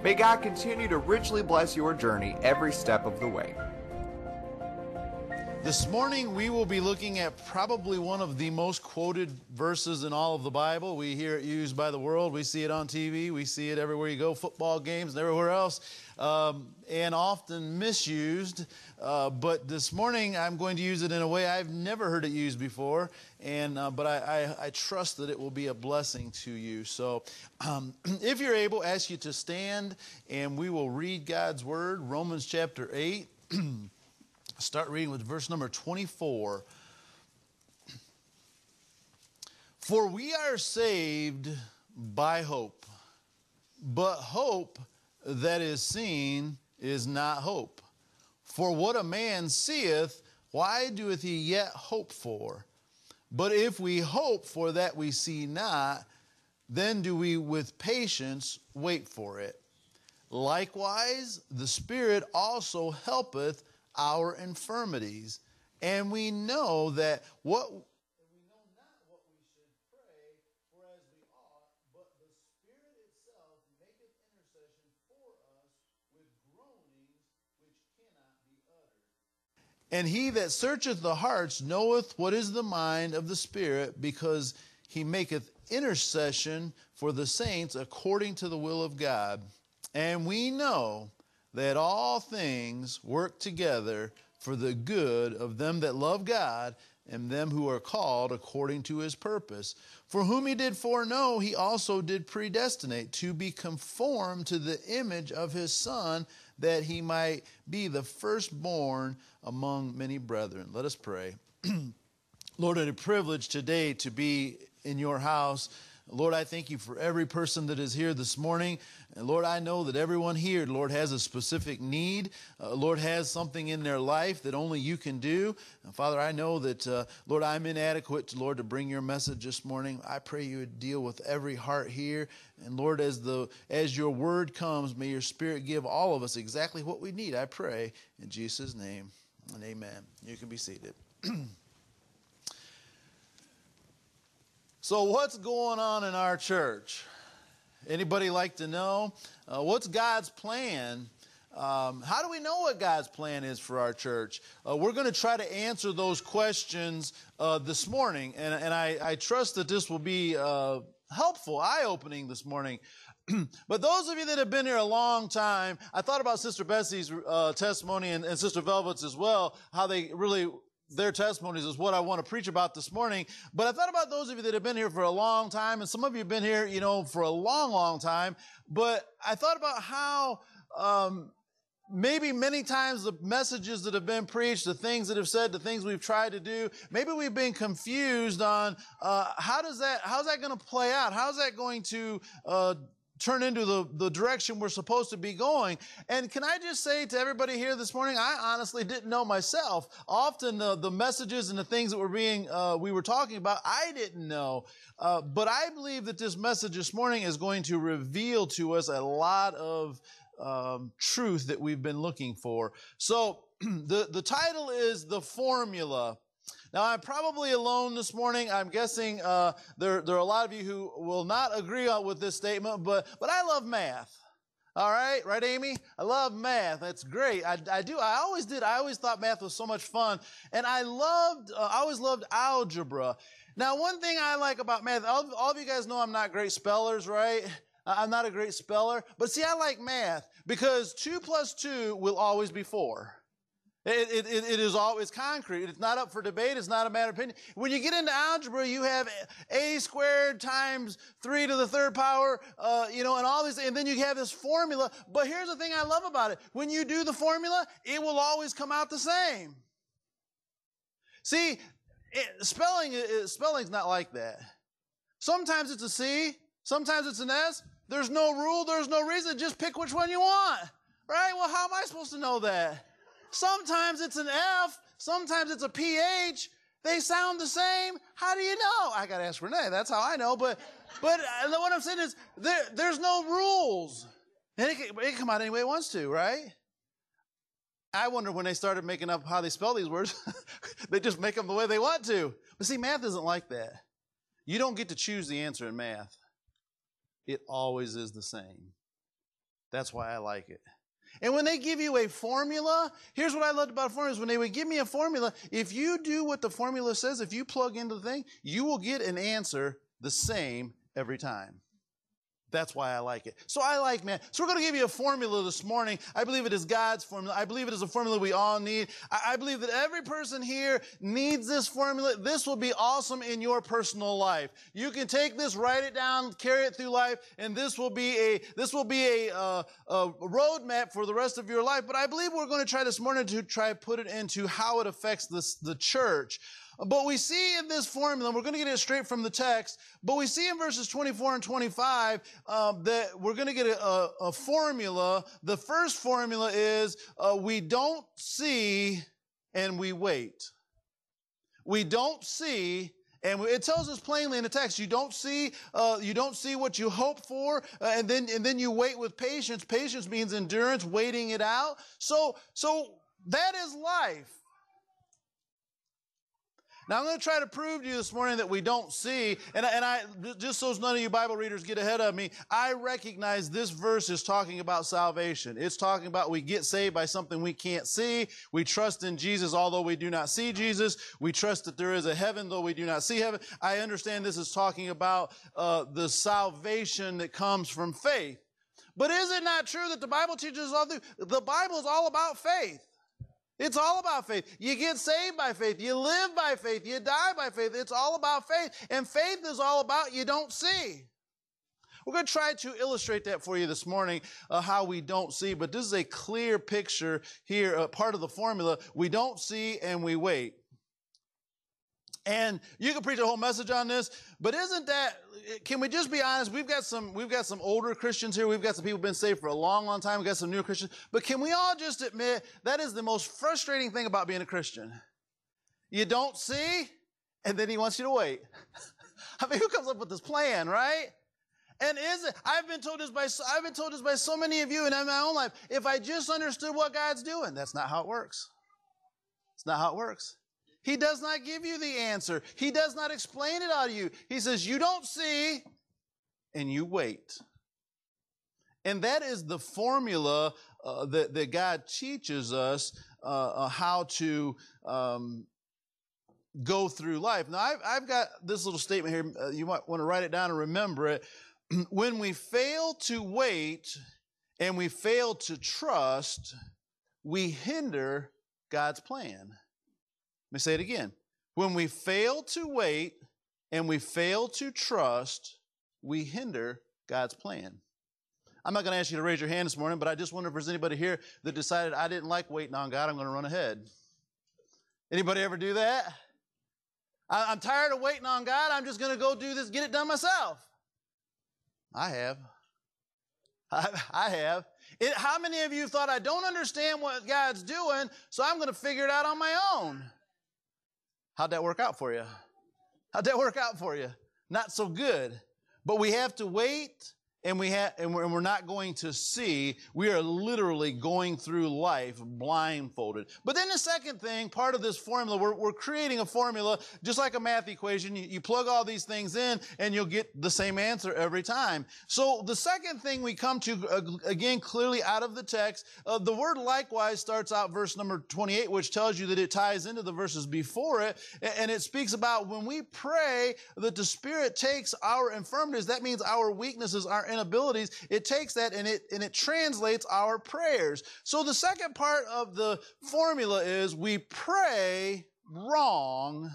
May God continue to richly bless your journey every step of the way. This morning, we will be looking at probably one of the most quoted verses in all of the Bible. We hear it used by the world. We see it on TV. We see it everywhere you go, football games and everywhere else, um, and often misused. Uh, but this morning, I'm going to use it in a way I've never heard it used before, and uh, but I, I, I, trust that it will be a blessing to you. So, um, if you're able, ask you to stand, and we will read God's word, Romans chapter eight. Start reading with verse number 24. For we are saved by hope, but hope that is seen is not hope. For what a man seeth, why doeth he yet hope for? But if we hope for that we see not, then do we with patience wait for it. Likewise, the Spirit also helpeth our infirmities. And we know that what And he that searcheth the hearts knoweth what is the mind of the Spirit, because he maketh intercession for the saints according to the will of God. And we know that all things work together for the good of them that love God and them who are called according to his purpose. For whom he did foreknow, he also did predestinate to be conformed to the image of his Son, that he might be the firstborn among many brethren. Let us pray. Lord, it's a privilege today to be in your house. Lord, I thank you for every person that is here this morning. Lord, I know that everyone here, Lord, has a specific need. Uh, Lord, has something in their life that only you can do. And Father, I know that, uh, Lord, I'm inadequate, Lord, to bring your message this morning. I pray you would deal with every heart here. And Lord, as the as your word comes, may your spirit give all of us exactly what we need. I pray in Jesus' name and amen. You can be seated. So, what's going on in our church? Anybody like to know? Uh, what's God's plan? Um, how do we know what God's plan is for our church? Uh, we're going to try to answer those questions uh, this morning, and, and I, I, trust that this will be uh, helpful, eye opening this morning. but those of you that have been here a long time, I thought about Sister Bessie's uh, testimony and, and Sister Velvet's as well, how they really their testimonies is what I want to preach about this morning. But I thought about those of you that have been here for a long time, and some of you have been here, you know, for a long, long time. But I thought about how um, maybe many times the messages that have been preached, the things that have said, the things we've tried to do, maybe we've been confused on uh, how does that, how's that going to play out? How's that going to uh, turn into the, the direction we're supposed to be going. And can I just say to everybody here this morning, I honestly didn't know myself. Often the, the messages and the things that were being, uh, we were talking about, I didn't know. Uh, but I believe that this message this morning is going to reveal to us a lot of um, truth that we've been looking for. So the, the title is The Formula now, I'm probably alone this morning. I'm guessing uh, there, there are a lot of you who will not agree with this statement, but, but I love math. All right, right, Amy? I love math. That's great. I, I do. I always did. I always thought math was so much fun, and I loved. Uh, I always loved algebra. Now, one thing I like about math. All, all of you guys know I'm not great spellers, right? I'm not a great speller, but see, I like math because two plus two will always be four. It, it, it is always concrete. It's not up for debate. It's not a matter of opinion. When you get into algebra, you have a squared times three to the third power, uh, you know, and all these, and then you have this formula. But here's the thing I love about it. When you do the formula, it will always come out the same. See, it, spelling, spelling's not like that. Sometimes it's a C, sometimes it's an S. There's no rule, there's no reason. Just pick which one you want. Right? Well, how am I supposed to know that? Sometimes it's an F, sometimes it's a PH. They sound the same. How do you know? I got to ask Renee. That's how I know. But, but uh, what I'm saying is there, there's no rules. And it can, it can come out any way it wants to, right? I wonder when they started making up how they spell these words, they just make them the way they want to. But see, math isn't like that. You don't get to choose the answer in math. It always is the same. That's why I like it. And when they give you a formula, here's what I loved about formulas. When they would give me a formula, if you do what the formula says, if you plug into the thing, you will get an answer the same every time. That's why I like it. So I like man. So we're going to give you a formula this morning. I believe it is God's formula. I believe it is a formula we all need. I, believe that every person here needs this formula. This will be awesome in your personal life. You can take this, write it down, carry it through life, and this will be a this will be a, uh, a roadmap for the rest of your life. But I believe we're going to try this morning to try to put it into how it affects this the church. But we see in this formula, we're going to get it straight from the text, but we see in verses 24 and 25 uh, that we're going to get a, a, a, formula. The first formula is uh, we don't see and we wait. We don't see and it tells us plainly in the text, you don't see, uh, you don't see what you hope for, uh, and then and then you wait with patience. Patience means endurance, waiting it out. So so that is life. Now, I'm going to try to prove to you this morning that we don't see, and, and I, just so none of you Bible readers get ahead of me, I recognize this verse is talking about salvation. It's talking about we get saved by something we can't see. We trust in Jesus, although we do not see Jesus. We trust that there is a heaven, though we do not see heaven. I understand this is talking about uh, the salvation that comes from faith. But is it not true that the Bible teaches all the, the Bible is all about faith? It's all about faith. You get saved by faith. You live by faith. You die by faith. It's all about faith. And faith is all about you don't see. We're going to try to illustrate that for you this morning, uh, how we don't see. But this is a clear picture here, uh, part of the formula. We don't see and we wait. And you can preach a whole message on this, but isn't that, can we just be honest? We've got some, we've got some older Christians here. We've got some people been saved for a long, long time. We've got some new Christians. But can we all just admit that is the most frustrating thing about being a Christian? You don't see, and then he wants you to wait. I mean, who comes up with this plan, right? And is it? I've been told this by I've been told this by so many of you, and in my own life. If I just understood what God's doing, that's not how it works. It's not how it works. He does not give you the answer. He does not explain it out to you. He says, You don't see, and you wait. And that is the formula uh, that, that God teaches us uh, uh, how to um, go through life. Now, I've, I've, got this little statement here. Uh, you might want to write it down and remember it. when we fail to wait and we fail to trust, we hinder God's plan. Let me say it again. When we fail to wait and we fail to trust, we hinder God's plan. I'm not going to ask you to raise your hand this morning, but I just wonder if there's anybody here that decided I didn't like waiting on God. I'm going to run ahead. Anybody ever do that? I'm tired of waiting on God. I'm just going to go do this, get it done myself. I have. I, I have. It, how many of you thought I don't understand what God's doing, so I'm going to figure it out on my own? How'd that work out for you? How'd that work out for you? Not so good. But we have to wait and we have and we're, and not going to see we are literally going through life blindfolded. But then the second thing part of this formula we're, we're creating a formula just like a math equation you, you, plug all these things in and you'll get the same answer every time. So the second thing we come to uh, again clearly out of the text uh, the word likewise starts out verse number 28 which tells you that it ties into the verses before it and it speaks about when we pray that the spirit takes our infirmities that means our weaknesses our inabilities, it takes that and it, and it translates our prayers. So the second part of the formula is we pray wrong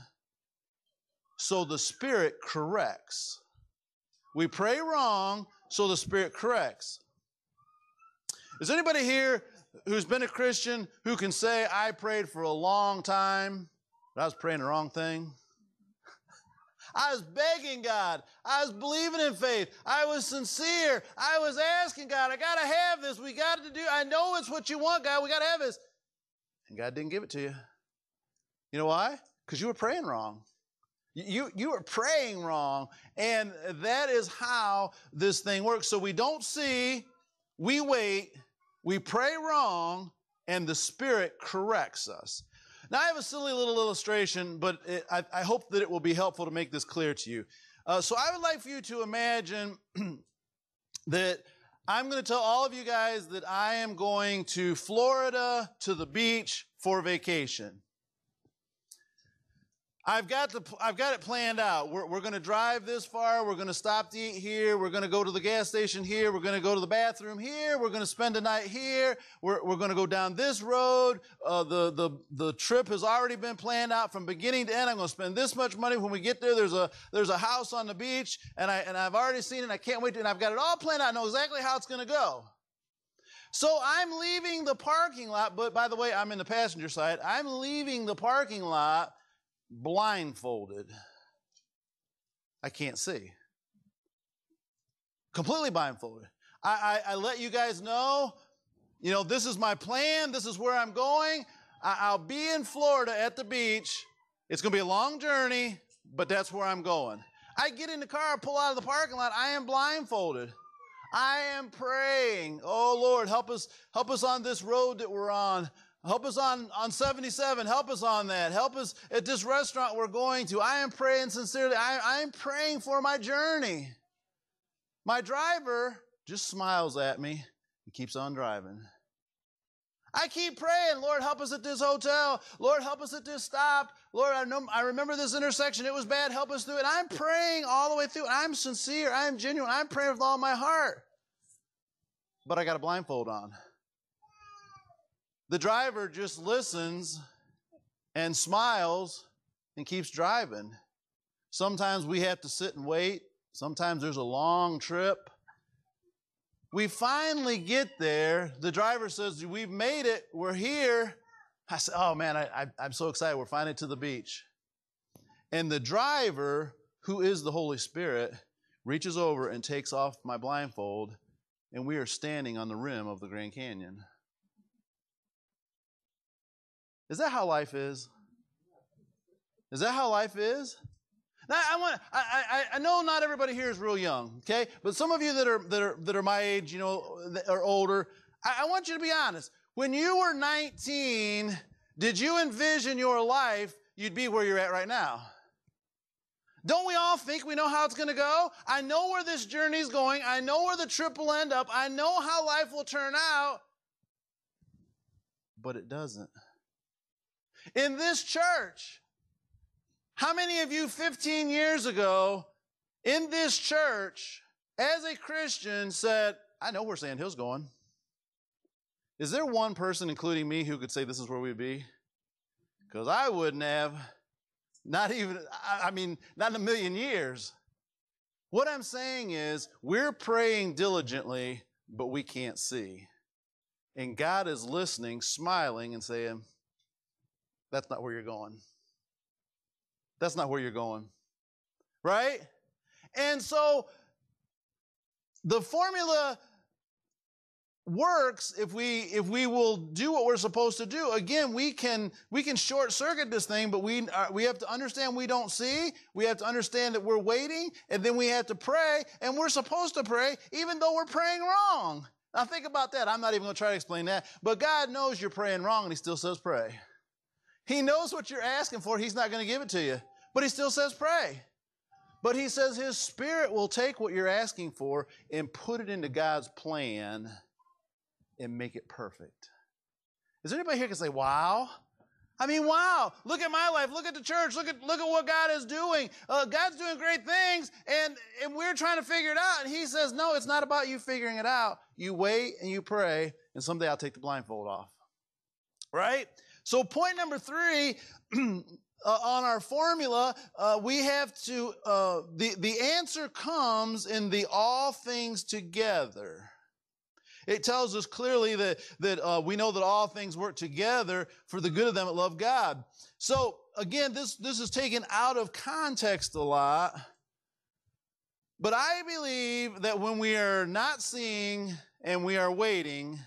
so the Spirit corrects. We pray wrong so the Spirit corrects. Is anybody here who's been a Christian who can say, I prayed for a long time, but I was praying the wrong thing? I was begging God. I was believing in faith. I was sincere. I was asking God, I got to have this. We got to do, I know it's what you want, God. We got to have this. and God didn't give it to you. You know why? Because you were praying wrong. You, you were praying wrong. And that is how this thing works. So we don't see, we wait, we pray wrong, and the Spirit corrects us. Now, I have a silly little illustration, but it, I, I, hope that it will be helpful to make this clear to you. Uh, so, I would like for you to imagine that I'm going to tell all of you guys that I am going to Florida to the beach for vacation. I've got the I've got it planned out. We're, we're going to drive this far. We're going to stop to eat here. We're going to go to the gas station here. We're going to go to the bathroom here. We're going to spend a night here. We're, we're going to go down this road. Uh, the the the trip has already been planned out from beginning to end. I'm going to spend this much money when we get there. There's a there's a house on the beach, and I and I've already seen it. I can't wait. To, and I've got it all planned out. I know exactly how it's going to go. So I'm leaving the parking lot, but by the way, I'm in the passenger side. I'm leaving the parking lot blindfolded. I can't see. Completely blindfolded. I, I, I, let you guys know, you know, this is my plan. This is where I'm going. I, I'll be in Florida at the beach. It's going to be a long journey, but that's where I'm going. I get in the car, pull out of the parking lot. I am blindfolded. I am praying. Oh Lord, help us, help us on this road that we're on. Help us on, on 77. Help us on that. Help us at this restaurant we're going to. I am praying sincerely. I, I am praying for my journey. My driver just smiles at me and keeps on driving. I keep praying, Lord, help us at this hotel. Lord, help us at this stop. Lord, I know I remember this intersection. It was bad. Help us through it. I'm praying all the way through. I'm sincere. I'm genuine. I'm praying with all my heart. But I got a blindfold on. The driver just listens and smiles and keeps driving. Sometimes we have to sit and wait. Sometimes there's a long trip. We finally get there. The driver says, We've made it. We're here. I said, Oh man, I, am so excited. We're finally to the beach. And the driver, who is the Holy Spirit, reaches over and takes off my blindfold, and we are standing on the rim of the Grand Canyon. Is that how life is? Is that how life is? Now, I want I, I, I know not everybody here is real young, okay? But some of you that are that are that are my age, you know, are older, I, I want you to be honest. When you were 19, did you envision your life you'd be where you're at right now? Don't we all think we know how it's going to go? I know where this journey's going. I know where the trip will end up. I know how life will turn out. But it doesn't. In this church, how many of you 15 years ago in this church, as a Christian, said, I know where Sandhill's going? Is there one person, including me, who could say this is where we'd be? Because I wouldn't have. Not even, I mean, not in a million years. What I'm saying is, we're praying diligently, but we can't see. And God is listening, smiling, and saying, that's not where you're going. That's not where you're going. Right? And so the formula works if we if we will do what we're supposed to do again we can we can short circuit this thing but we uh, we have to understand we don't see we have to understand that we're waiting and then we have to pray and we're supposed to pray even though we're praying wrong now think about that i'm not even going to try to explain that but god knows you're praying wrong and he still says pray he knows what you're asking for. He's not going to give it to you. But he still says pray. But he says his spirit will take what you're asking for and put it into God's plan and make it perfect. Is there anybody here can say, wow? I mean, wow, look at my life. Look at the church. Look at, look at what God is doing. Uh, God's doing great things and, and we're trying to figure it out. And he says, no, it's not about you figuring it out. You wait and you pray and someday I'll take the blindfold off. Right? So, point number three. Uh, on our formula, uh, we have to, uh, the, the answer comes in the all things together. It tells us clearly that, that uh, we know that all things work together for the good of them that love God. So again, this, this is taken out of context a lot. But I believe that when we are not seeing and we are waiting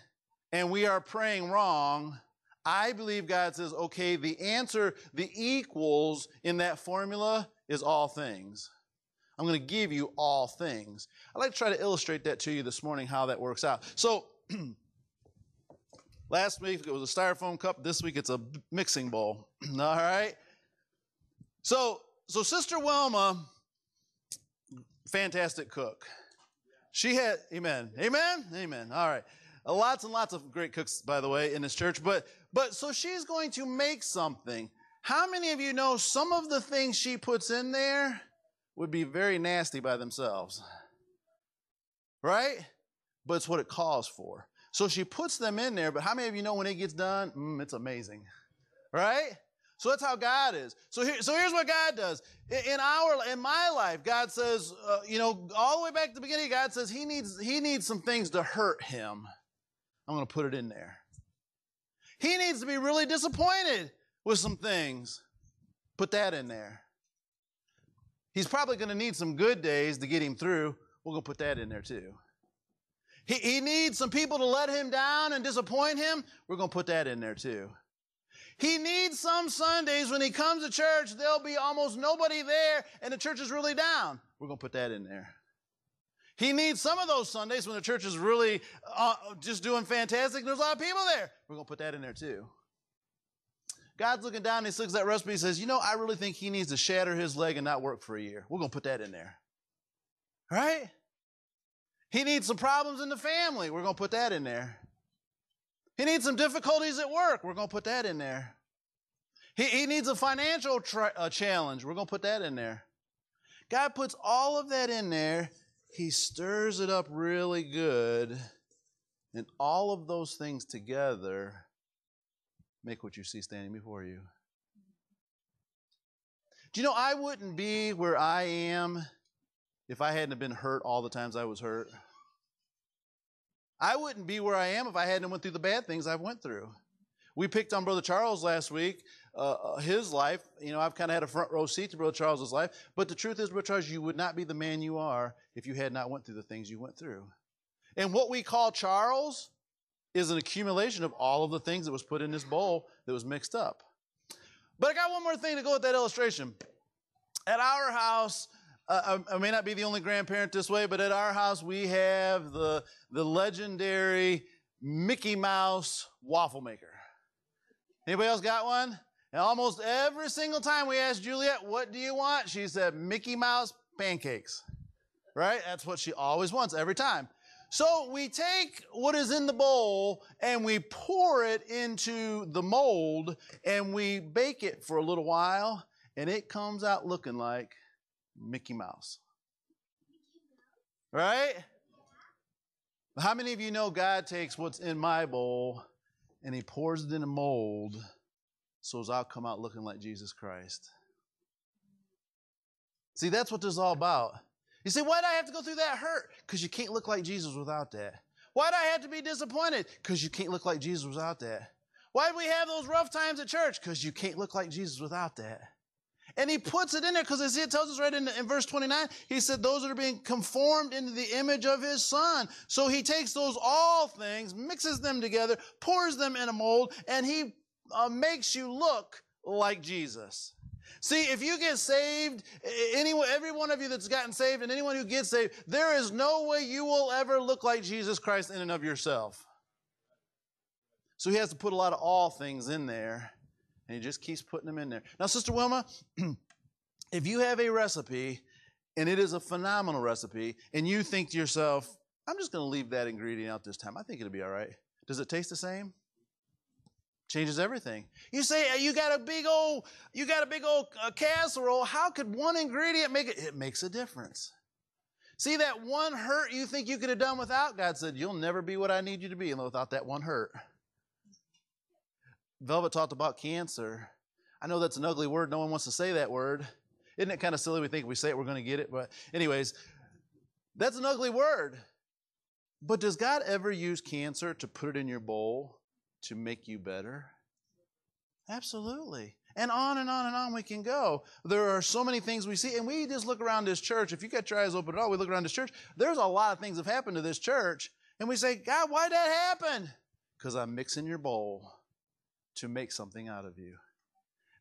and we are praying wrong, I believe God says, okay, the answer, the equals in that formula is all things. I'm going to give you all things. I'd like to try to illustrate that to you this morning, how that works out. So, last week it was a styrofoam cup. This week it's a mixing bowl. all right? So, so Sister Wilma, fantastic cook. She had, amen, amen, amen. All right. Lots and lots of great cooks, by the way, in this church. But, but so she's going to make something. How many of you know some of the things she puts in there would be very nasty by themselves? Right? But it's what it calls for. So she puts them in there, but how many of you know when it gets done? Mm, it's amazing. Right? So that's how God is. So here, so here's what God does. In our, in my life, God says, uh, you know, all the way back to the beginning, God says He needs, He needs some things to hurt Him. I'm going to put it in there. He needs to be really disappointed with some things. Put that in there. He's probably going to need some good days to get him through. We're going to put that in there too. He, he needs some people to let him down and disappoint him. We're going to put that in there too. He needs some Sundays when he comes to church, there'll be almost nobody there and the church is really down. We're going to put that in there. He needs some of those Sundays when the church is really uh, just doing fantastic. There's a lot of people there. We're going to put that in there too. God's looking down and he looks at that recipe and says, You know, I really think he needs to shatter his leg and not work for a year. We're going to put that in there. Right? He needs some problems in the family. We're going to put that in there. He needs some difficulties at work. We're going to put that in there. He, he needs a financial tra- uh, challenge. We're going to put that in there. God puts all of that in there. He stirs it up really good. And all of those things together make what you see standing before you. Do you know I wouldn't be where I am if I hadn't been hurt all the times I was hurt? I wouldn't be where I am if I hadn't went through the bad things I've went through. We picked on Brother Charles last week, uh, uh his life. You know, I've kind of had a front row seat to Brother Charles's life. But the truth is, Brother Charles, you would not be the man you are if you had not went through the things you went through. And what we call Charles is an accumulation of all of the things that was put in this bowl that was mixed up. But I got one more thing to go with that illustration. At our house, uh, I, may not be the only grandparent this way, but at our house we have the, the legendary Mickey Mouse waffle maker. Anybody else got one? And almost every single time we asked Juliet, what do you want? She said, Mickey Mouse pancakes. Right? That's what she always wants every time. So we take what is in the bowl and we pour it into the mold and we bake it for a little while and it comes out looking like Mickey Mouse. Right? How many of you know God takes what's in my bowl and he pours it in a mold so as I'll come out looking like Jesus Christ? See, that's what this is all about. You say, why do I have to go through that hurt? Because you can't look like Jesus without that. Why do I have to be disappointed? Because you can't look like Jesus without that. Why do we have those rough times at church? Because you can't look like Jesus without that. And he puts it in there because as it tells us right in, in, verse 29, he said, those that are being conformed into the image of his son. So he takes those all things, mixes them together, pours them in a mold, and he uh, makes you look like Jesus. See, if you get saved, anyone, every one of you that's gotten saved and anyone who gets saved, there is no way you will ever look like Jesus Christ in and of yourself. So he has to put a lot of all things in there and he just keeps putting them in there. Now, Sister Wilma, if you have a recipe and it is a phenomenal recipe, and you think to yourself, I'm just going to leave that ingredient out this time, I think it'll be all right. Does it taste the same? Changes everything. You say you got a big old, you got a big old uh, casserole. How could one ingredient make it? It makes a difference. See that one hurt you think you could have done without? God said, You'll never be what I need you to be without that one hurt. Velvet talked about cancer. I know that's an ugly word. No one wants to say that word. Isn't it kind of silly? We think if we say it, we're going to get it. But, anyways, that's an ugly word. But does God ever use cancer to put it in your bowl to make you better? Absolutely. And on and on and on we can go. There are so many things we see, and we just look around this church. If you got your eyes open at all, we look around this church. There's a lot of things have happened to this church, and we say, God, why did that happen? Because I'm mixing your bowl to make something out of you.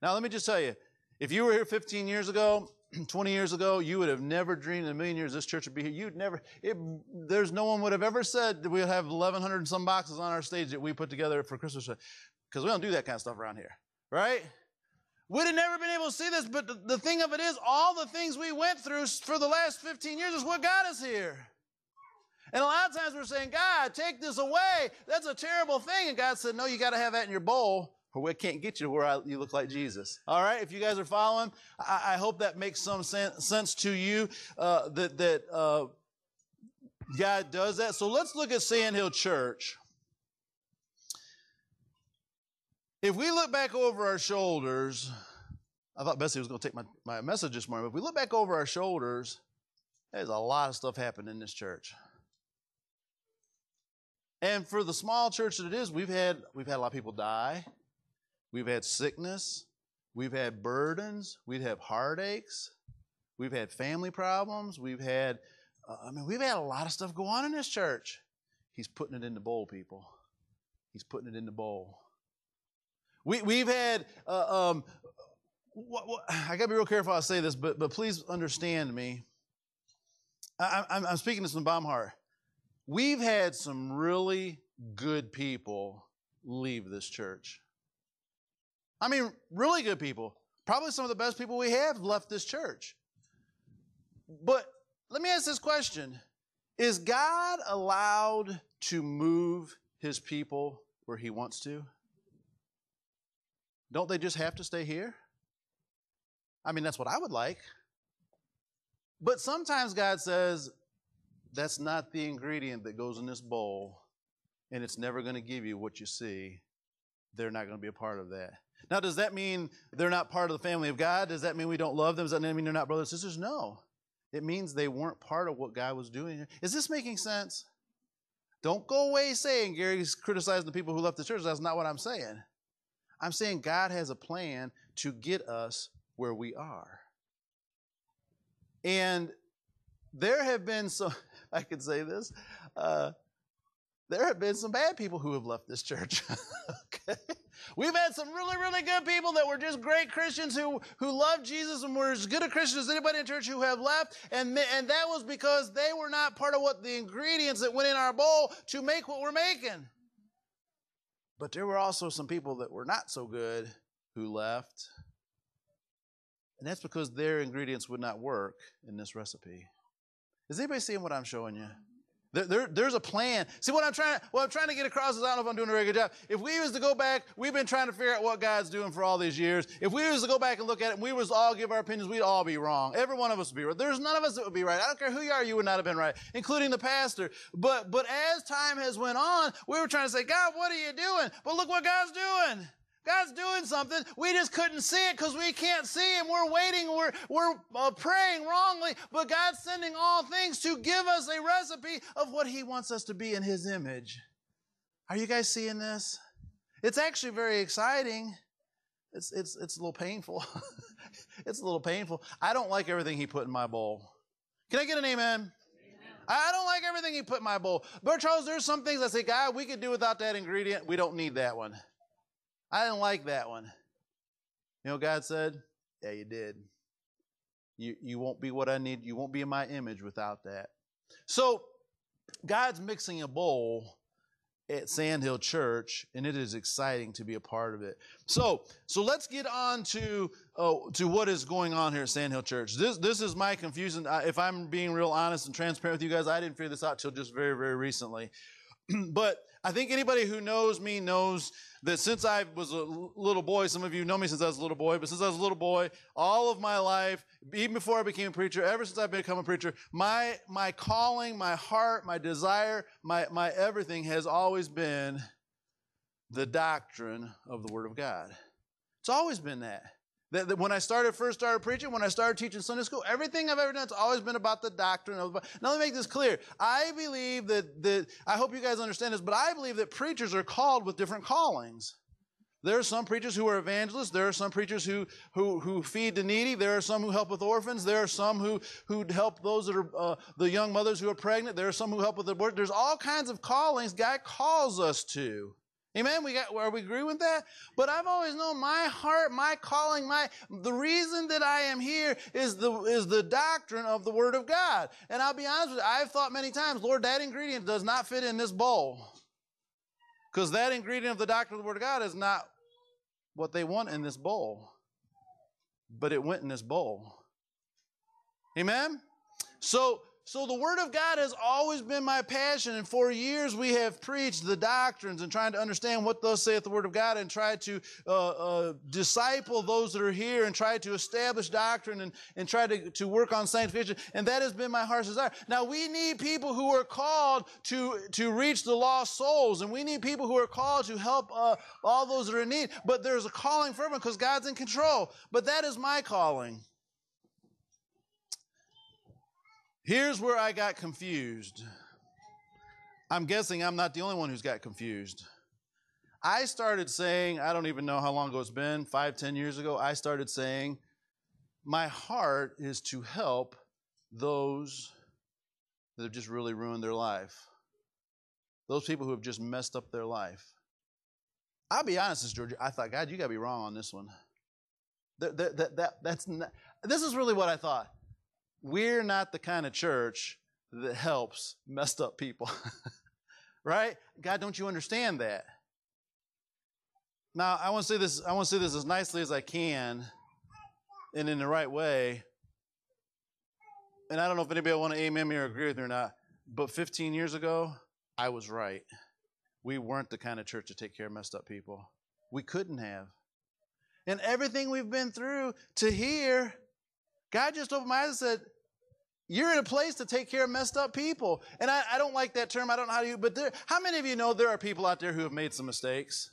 Now, let me just tell you if you were here 15 years ago, 20 years ago, you would have never dreamed in a million years this church would be here. You'd never, it, there's no one would have ever said that we would have 1,100 and some boxes on our stage that we put together for Christmas because we don't do that kind of stuff around here, right? We'd have never been able to see this, but the, the thing of it is, all the things we went through for the last 15 years is what got us here. And a lot of times we're saying, God, take this away. That's a terrible thing. And God said, No, you got to have that in your bowl we can't get you to where I, you look like Jesus. All right, if you guys are following, I, I hope that makes some sen- sense to you uh, that that uh, God does that. So let's look at Sandhill Church. If we look back over our shoulders, I thought Bessie was going to take my, my message this morning, but if we look back over our shoulders, there's a lot of stuff happening in this church. And for the small church that it is, we've had we've had a lot of people die. We've had sickness. We've had burdens. We've had heartaches. We've had family problems. We've had, uh, I mean, we've had a lot of stuff go on in this church. He's putting it in the bowl, people. He's putting it in the bowl. We, we've had, uh, um, what, what, I got to be real careful I say this, but, but please understand me. I, I'm, I'm speaking to some bomb heart. We've had some really good people leave this church. I mean, really good people. Probably some of the best people we have left this church. But let me ask this question Is God allowed to move his people where he wants to? Don't they just have to stay here? I mean, that's what I would like. But sometimes God says, that's not the ingredient that goes in this bowl, and it's never going to give you what you see. They're not going to be a part of that. Now, does that mean they're not part of the family of God? Does that mean we don't love them? Does that mean they're not brothers and sisters? No. It means they weren't part of what God was doing. Is this making sense? Don't go away saying Gary's criticizing the people who left the church. That's not what I'm saying. I'm saying God has a plan to get us where we are. And there have been some, I could say this, uh, there have been some bad people who have left this church. okay? We've had some really, really good people that were just great Christians who, who loved Jesus and were as good a Christian as anybody in church who have left. And, and that was because they were not part of what the ingredients that went in our bowl to make what we're making. But there were also some people that were not so good who left. And that's because their ingredients would not work in this recipe. Is anybody seeing what I'm showing you? There, there, there's a plan. See what I'm trying. What I'm trying to get across is I don't know if I'm doing a very good job. If we was to go back, we've been trying to figure out what God's doing for all these years. If we was to go back and look at it, and we was all give our opinions, we'd all be wrong. Every one of us would be right. There's none of us that would be right. I don't care who you are, you would not have been right, including the pastor. But but as time has went on, we were trying to say, God, what are you doing? But look what God's doing. God's doing something. We just couldn't see it because we can't see Him. We're waiting. We're, we're uh, praying wrongly. But God's sending all things to give us a recipe of what He wants us to be in His image. Are you guys seeing this? It's actually very exciting. It's, it's, it's a little painful. it's a little painful. I don't like everything He put in my bowl. Can I get an amen? I don't like everything he put in my bowl. But Charles, there's some things I say, God, we could do without that ingredient. We don't need that one. I didn't like that one. You know, God said, Yeah, you did. You, you won't be what I need. You won't be in my image without that. So, God's mixing a bowl at Sandhill Church, and it is exciting to be a part of it. So, so let's get on to uh, to what is going on here at Sandhill Church. This this is my confusion. If I'm being real honest and transparent with you guys, I didn't figure this out till just very very recently. but I think anybody who knows me knows that since I was a little boy, some of you know me since I was a little boy, but since I was a little boy, all of my life, even before I became a preacher, ever since I've become a preacher, my, my calling, my heart, my desire, my, my everything has always been the doctrine of the Word of God. It's always been that. That, that when I started first started preaching, when I started teaching Sunday school, everything I've ever done, it's always been about the doctrine of. Now let me make this clear. I believe that that I hope you guys understand this, but I believe that preachers are called with different callings. There are some preachers who are evangelists. There are some preachers who, who, who feed the needy. There are some who help with orphans. There are some who, who help those that are, uh, the young mothers who are pregnant. There are some who help with the birth. There's all kinds of callings God calls us to. Amen. We got where we agree with that. But I've always known my heart, my calling, my the reason that I am here is the is the doctrine of the Word of God. And I'll be honest with you, I've thought many times, Lord, that ingredient does not fit in this bowl. Because that ingredient of the doctrine of the Word of God is not what they want in this bowl. But it went in this bowl. Amen? So so the Word of God has always been my passion, and for years we have preached the doctrines and trying to understand what thus saith the Word of God and try to uh, uh, disciple those that are here and try to establish doctrine and, and try to, to work on sanctification. And that has been my heart's desire. Now we need people who are called to, to reach the lost souls, and we need people who are called to help uh, all those that are in need. But there's a calling for everyone because God's in control. But that is my calling. Here's where I got confused. I'm guessing I'm not the only one who's got confused. I started saying, I don't even know how long ago it's been, five, ten years ago, I started saying, my heart is to help those that have just really ruined their life. Those people who have just messed up their life. I'll be honest, Georgia. I thought, God, you got to be wrong on this one. That, that, that, that, that's not, this is really what I thought we're not the kind of church that helps messed up people. right? God, don't you understand that? Now, I want to say this, I want to say this as nicely as I can and in the right way. And I don't know if anybody will want to amen me or agree with me or not, but 15 years ago, I was right. We weren't the kind of church to take care of messed up people. We couldn't have. And everything we've been through to here, God just opened my eyes and said, you're in a place to take care of messed up people. And I, I don't like that term. I don't know how to but there, how many of you know there are people out there who have made some mistakes?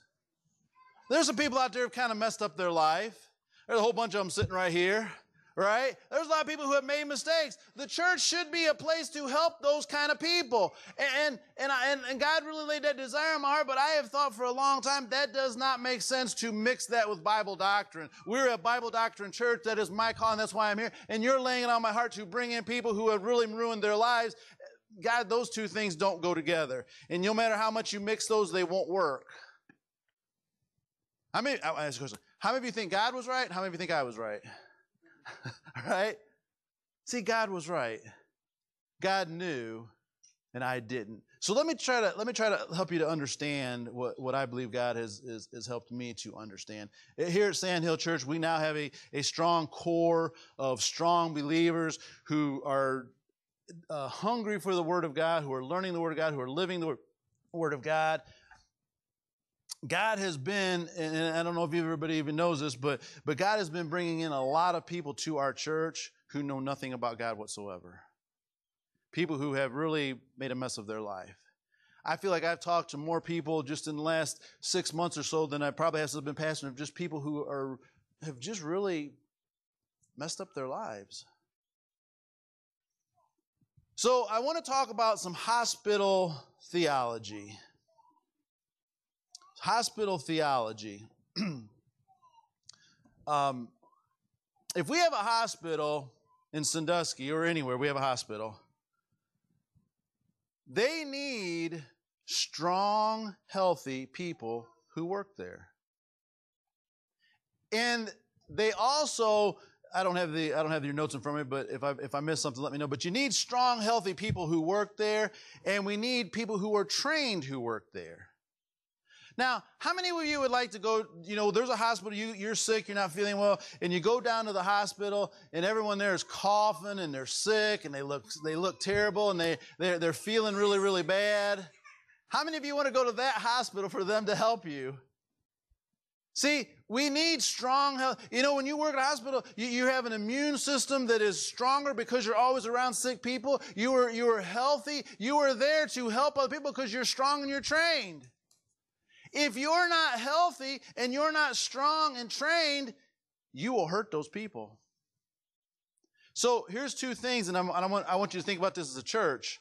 There's some people out there who have kind of messed up their life. There's a whole bunch of them sitting right here right? There's a lot of people who have made mistakes. The church should be a place to help those kind of people. And, and, I, and, and, God really laid that desire in my heart, but I have thought for a long time that does not make sense to mix that with Bible doctrine. We're a Bible doctrine church. That is my call, and that's why I'm here. And you're laying it on my heart to bring in people who have really ruined their lives. God, those two things don't go together. And no matter how much you mix those, they won't work. How many, how many of you think God was right? How many of you think I was right? right? See, God was right. God knew, and I didn't. So let me try to let me try to help you to understand what, what I believe God has, has, has helped me to understand. Here at Sandhill Church, we now have a, a strong core of strong believers who are uh, hungry for the Word of God, who are learning the Word of God, who are living the Word of God, God has been, and I don't know if everybody even knows this, but, but God has been bringing in a lot of people to our church who know nothing about God whatsoever. People who have really made a mess of their life. I feel like I've talked to more people just in the last six months or so than I probably have been passing of just people who are have just really messed up their lives. So I want to talk about some hospital theology hospital theology. um, if we have a hospital in Sandusky or anywhere, we have a hospital, they need strong, healthy people who work there. And they also, I don't have the I don't have your notes in front of me, but if I if I miss something, let me know. But you need strong, healthy people who work there, and we need people who are trained who work there. Now, how many of you would like to go, you know, there's a hospital, you, you're sick, you're not feeling well, and you go down to the hospital and everyone there is coughing and they're sick and they look, they look terrible and they, they're, they're feeling really, really bad. How many of you want to go to that hospital for them to help you? See, we need strong health. You know, when you work at a hospital, you, you, have an immune system that is stronger because you're always around sick people. You are, you are healthy. You are there to help other people because you're strong and you're trained. If you're not healthy and you're not strong and trained, you will hurt those people. So here's two things, and, i want, I want you to think about this as a church.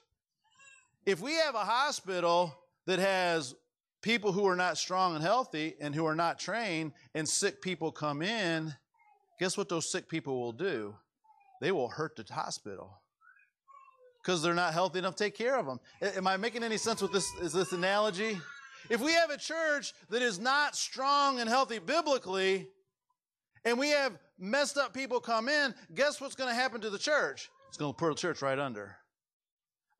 If we have a hospital that has people who are not strong and healthy and who are not trained, and sick people come in, guess what those sick people will do? They will hurt the hospital because they're not healthy enough to take care of them. Am I making any sense with this? Is this analogy? If we have a church that is not strong and healthy biblically, and we have messed up people come in, guess what's going to happen to the church? It's going to put the church right under.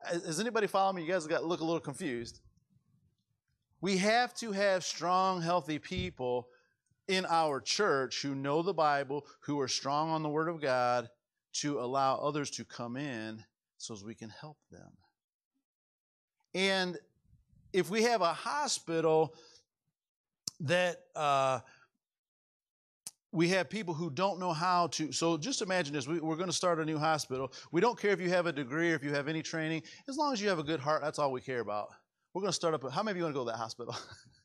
Uh, Does anybody follow me? You guys got look a little confused. We have to have strong, healthy people in our church who know the Bible, who are strong on the Word of God, to allow others to come in so as we can help them. And if we have a hospital that uh, we have people who don't know how to. So just imagine this: we, are going to start a new hospital. We don't care if you have a degree or if you have any training, as long as you have a good heart. That's all we care about. We're going to start up. How many of you want to go to that hospital?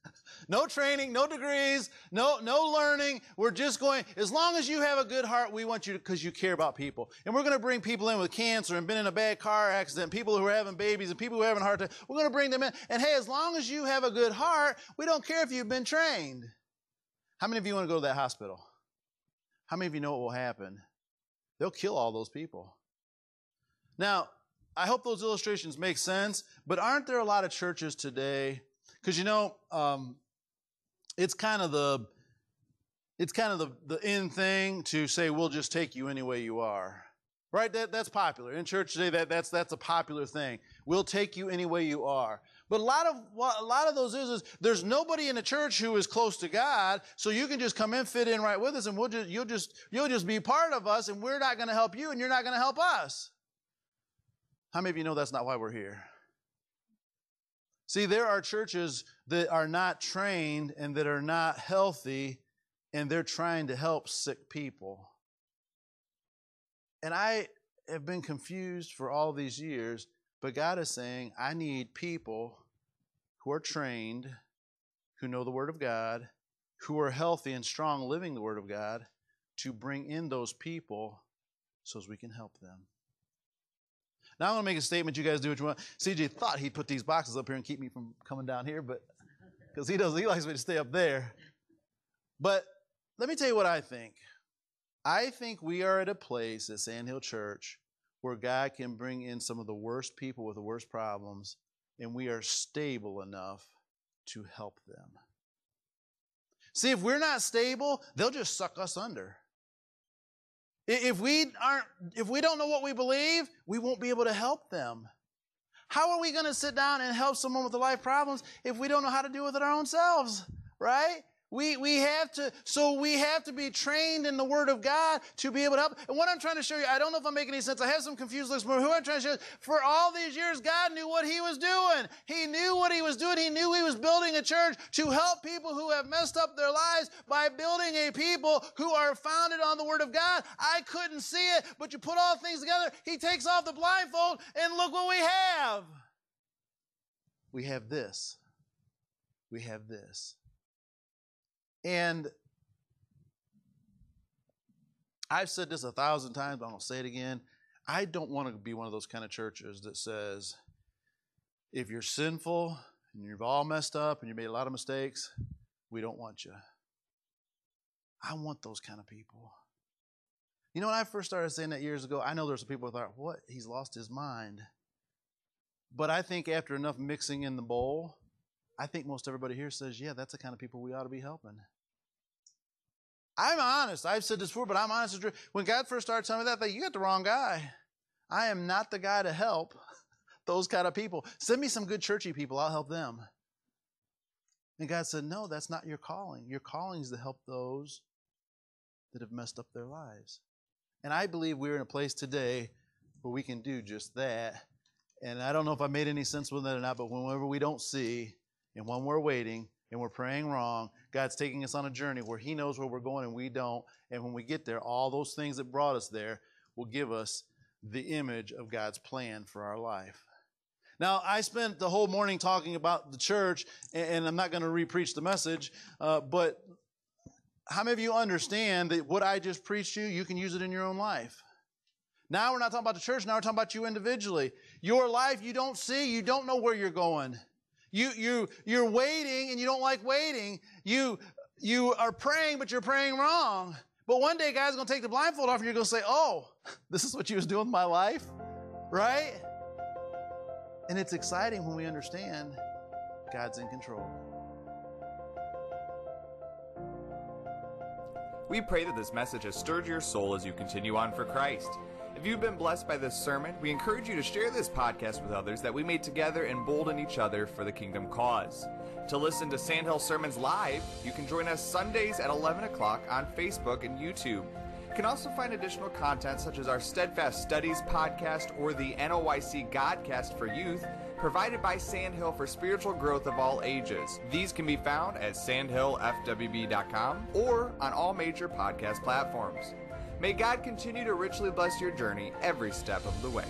no training, no degrees, no no learning. We're just going. As long as you have a good heart, we want you because you care about people. And we're going to bring people in with cancer and been in a bad car accident, people who are having babies and people who are having heart attack. We're going to bring them in. And hey, as long as you have a good heart, we don't care if you've been trained. How many of you want to go to that hospital? How many of you know what will happen? They'll kill all those people. Now, I hope those illustrations make sense, but aren't there a lot of churches today? Because you know, um, it's kind of the it's kind of the, the in thing to say we'll just take you any way you are. Right? That, that's popular. In church today, that, that's, that's a popular thing. We'll take you any way you are. But a lot of a lot of those is, is there's nobody in the church who is close to God, so you can just come in, fit in right with us, and we'll just you'll just you'll just be part of us, and we're not going to help you, and you're not going to help us. How many of you know that's not why we're here? See, there are churches that are not trained and that are not healthy, and they're trying to help sick people. And I have been confused for all these years but God is saying, I need people who are trained, who know the Word of God, who are healthy and strong living the Word of God, to bring in those people so as we can help them. Now I'm going to make a statement. You guys do what you want. CJ thought he'd put these boxes up here and keep me from coming down here, but because he does, he likes me to stay up there. But let me tell you what I think. I think we are at a place at Sandhill Church where God can bring in some of the worst people with the worst problems, and we are stable enough to help them. See, if we're not stable, they'll just suck us under. If we aren't, if we don't know what we believe, we won't be able to help them. How are we going to sit down and help someone with the life problems if we don't know how to deal with it our own selves? Right? We, we have to, so we have to be trained in the Word of God to be able to help. And what I'm trying to show you, I don't know if I'm making any sense. I have some confused looks, but who I'm trying to show you, for all these years, God knew what He was doing. He knew what He was doing. He knew He was building a church to help people who have messed up their lives by building a people who are founded on the Word of God. I couldn't see it, but you put all things together, He takes off the blindfold, and look what we have. We have this. We have this. And I've said this a thousand times, but I'm going to say it again. I don't want to be one of those kind of churches that says, if you're sinful and you've all messed up and you made a lot of mistakes, we don't want you. I want those kind of people. You know, when I first started saying that years ago, I know there's some people that thought, what? He's lost his mind. But I think after enough mixing in the bowl, I think most everybody here says, yeah, that's the kind of people we ought to be helping. I'm honest. I've said this before, but I'm honest. When God first started telling me that, you got the wrong guy. I am not the guy to help those kind of people. Send me some good churchy people. I'll help them. And God said, no, that's not your calling. Your calling is to help those that have messed up their lives. And I believe we're in a place today where we can do just that. And I don't know if I made any sense with that or not, but whenever we don't see and when we're waiting, and we're praying wrong, God's taking us on a journey where He knows where we're going and we don't. And when we get there, all those things that brought us there will give us the image of God's plan for our life. Now, I spent the whole morning talking about the church, and I'm not going to repreach the message, uh, but how many of you understand that what I just preached you, you can use it in your own life? Now we're not talking about the church, now we're talking about you individually. Your life, you don't see, you don't know where you're going. You, you, you're waiting and you don't like waiting. You, you are praying, but you're praying wrong. But one day God's going to take the blindfold off and you're going to say, oh, this is what you was doing with my life, right? And it's exciting when we understand God's in control. We pray that this message has stirred your soul as you continue on for Christ. If you've been blessed by this sermon, we encourage you to share this podcast with others that we may together and embolden each other for the kingdom cause. To listen to Sandhill Sermons live, you can join us Sundays at 11 o'clock on Facebook and YouTube. You can also find additional content such as our Steadfast Studies podcast or the NOYC Godcast for Youth, provided by Sandhill for spiritual growth of all ages. These can be found at sandhillfwb.com or on all major podcast platforms. May God continue to richly bless your journey every step of the way.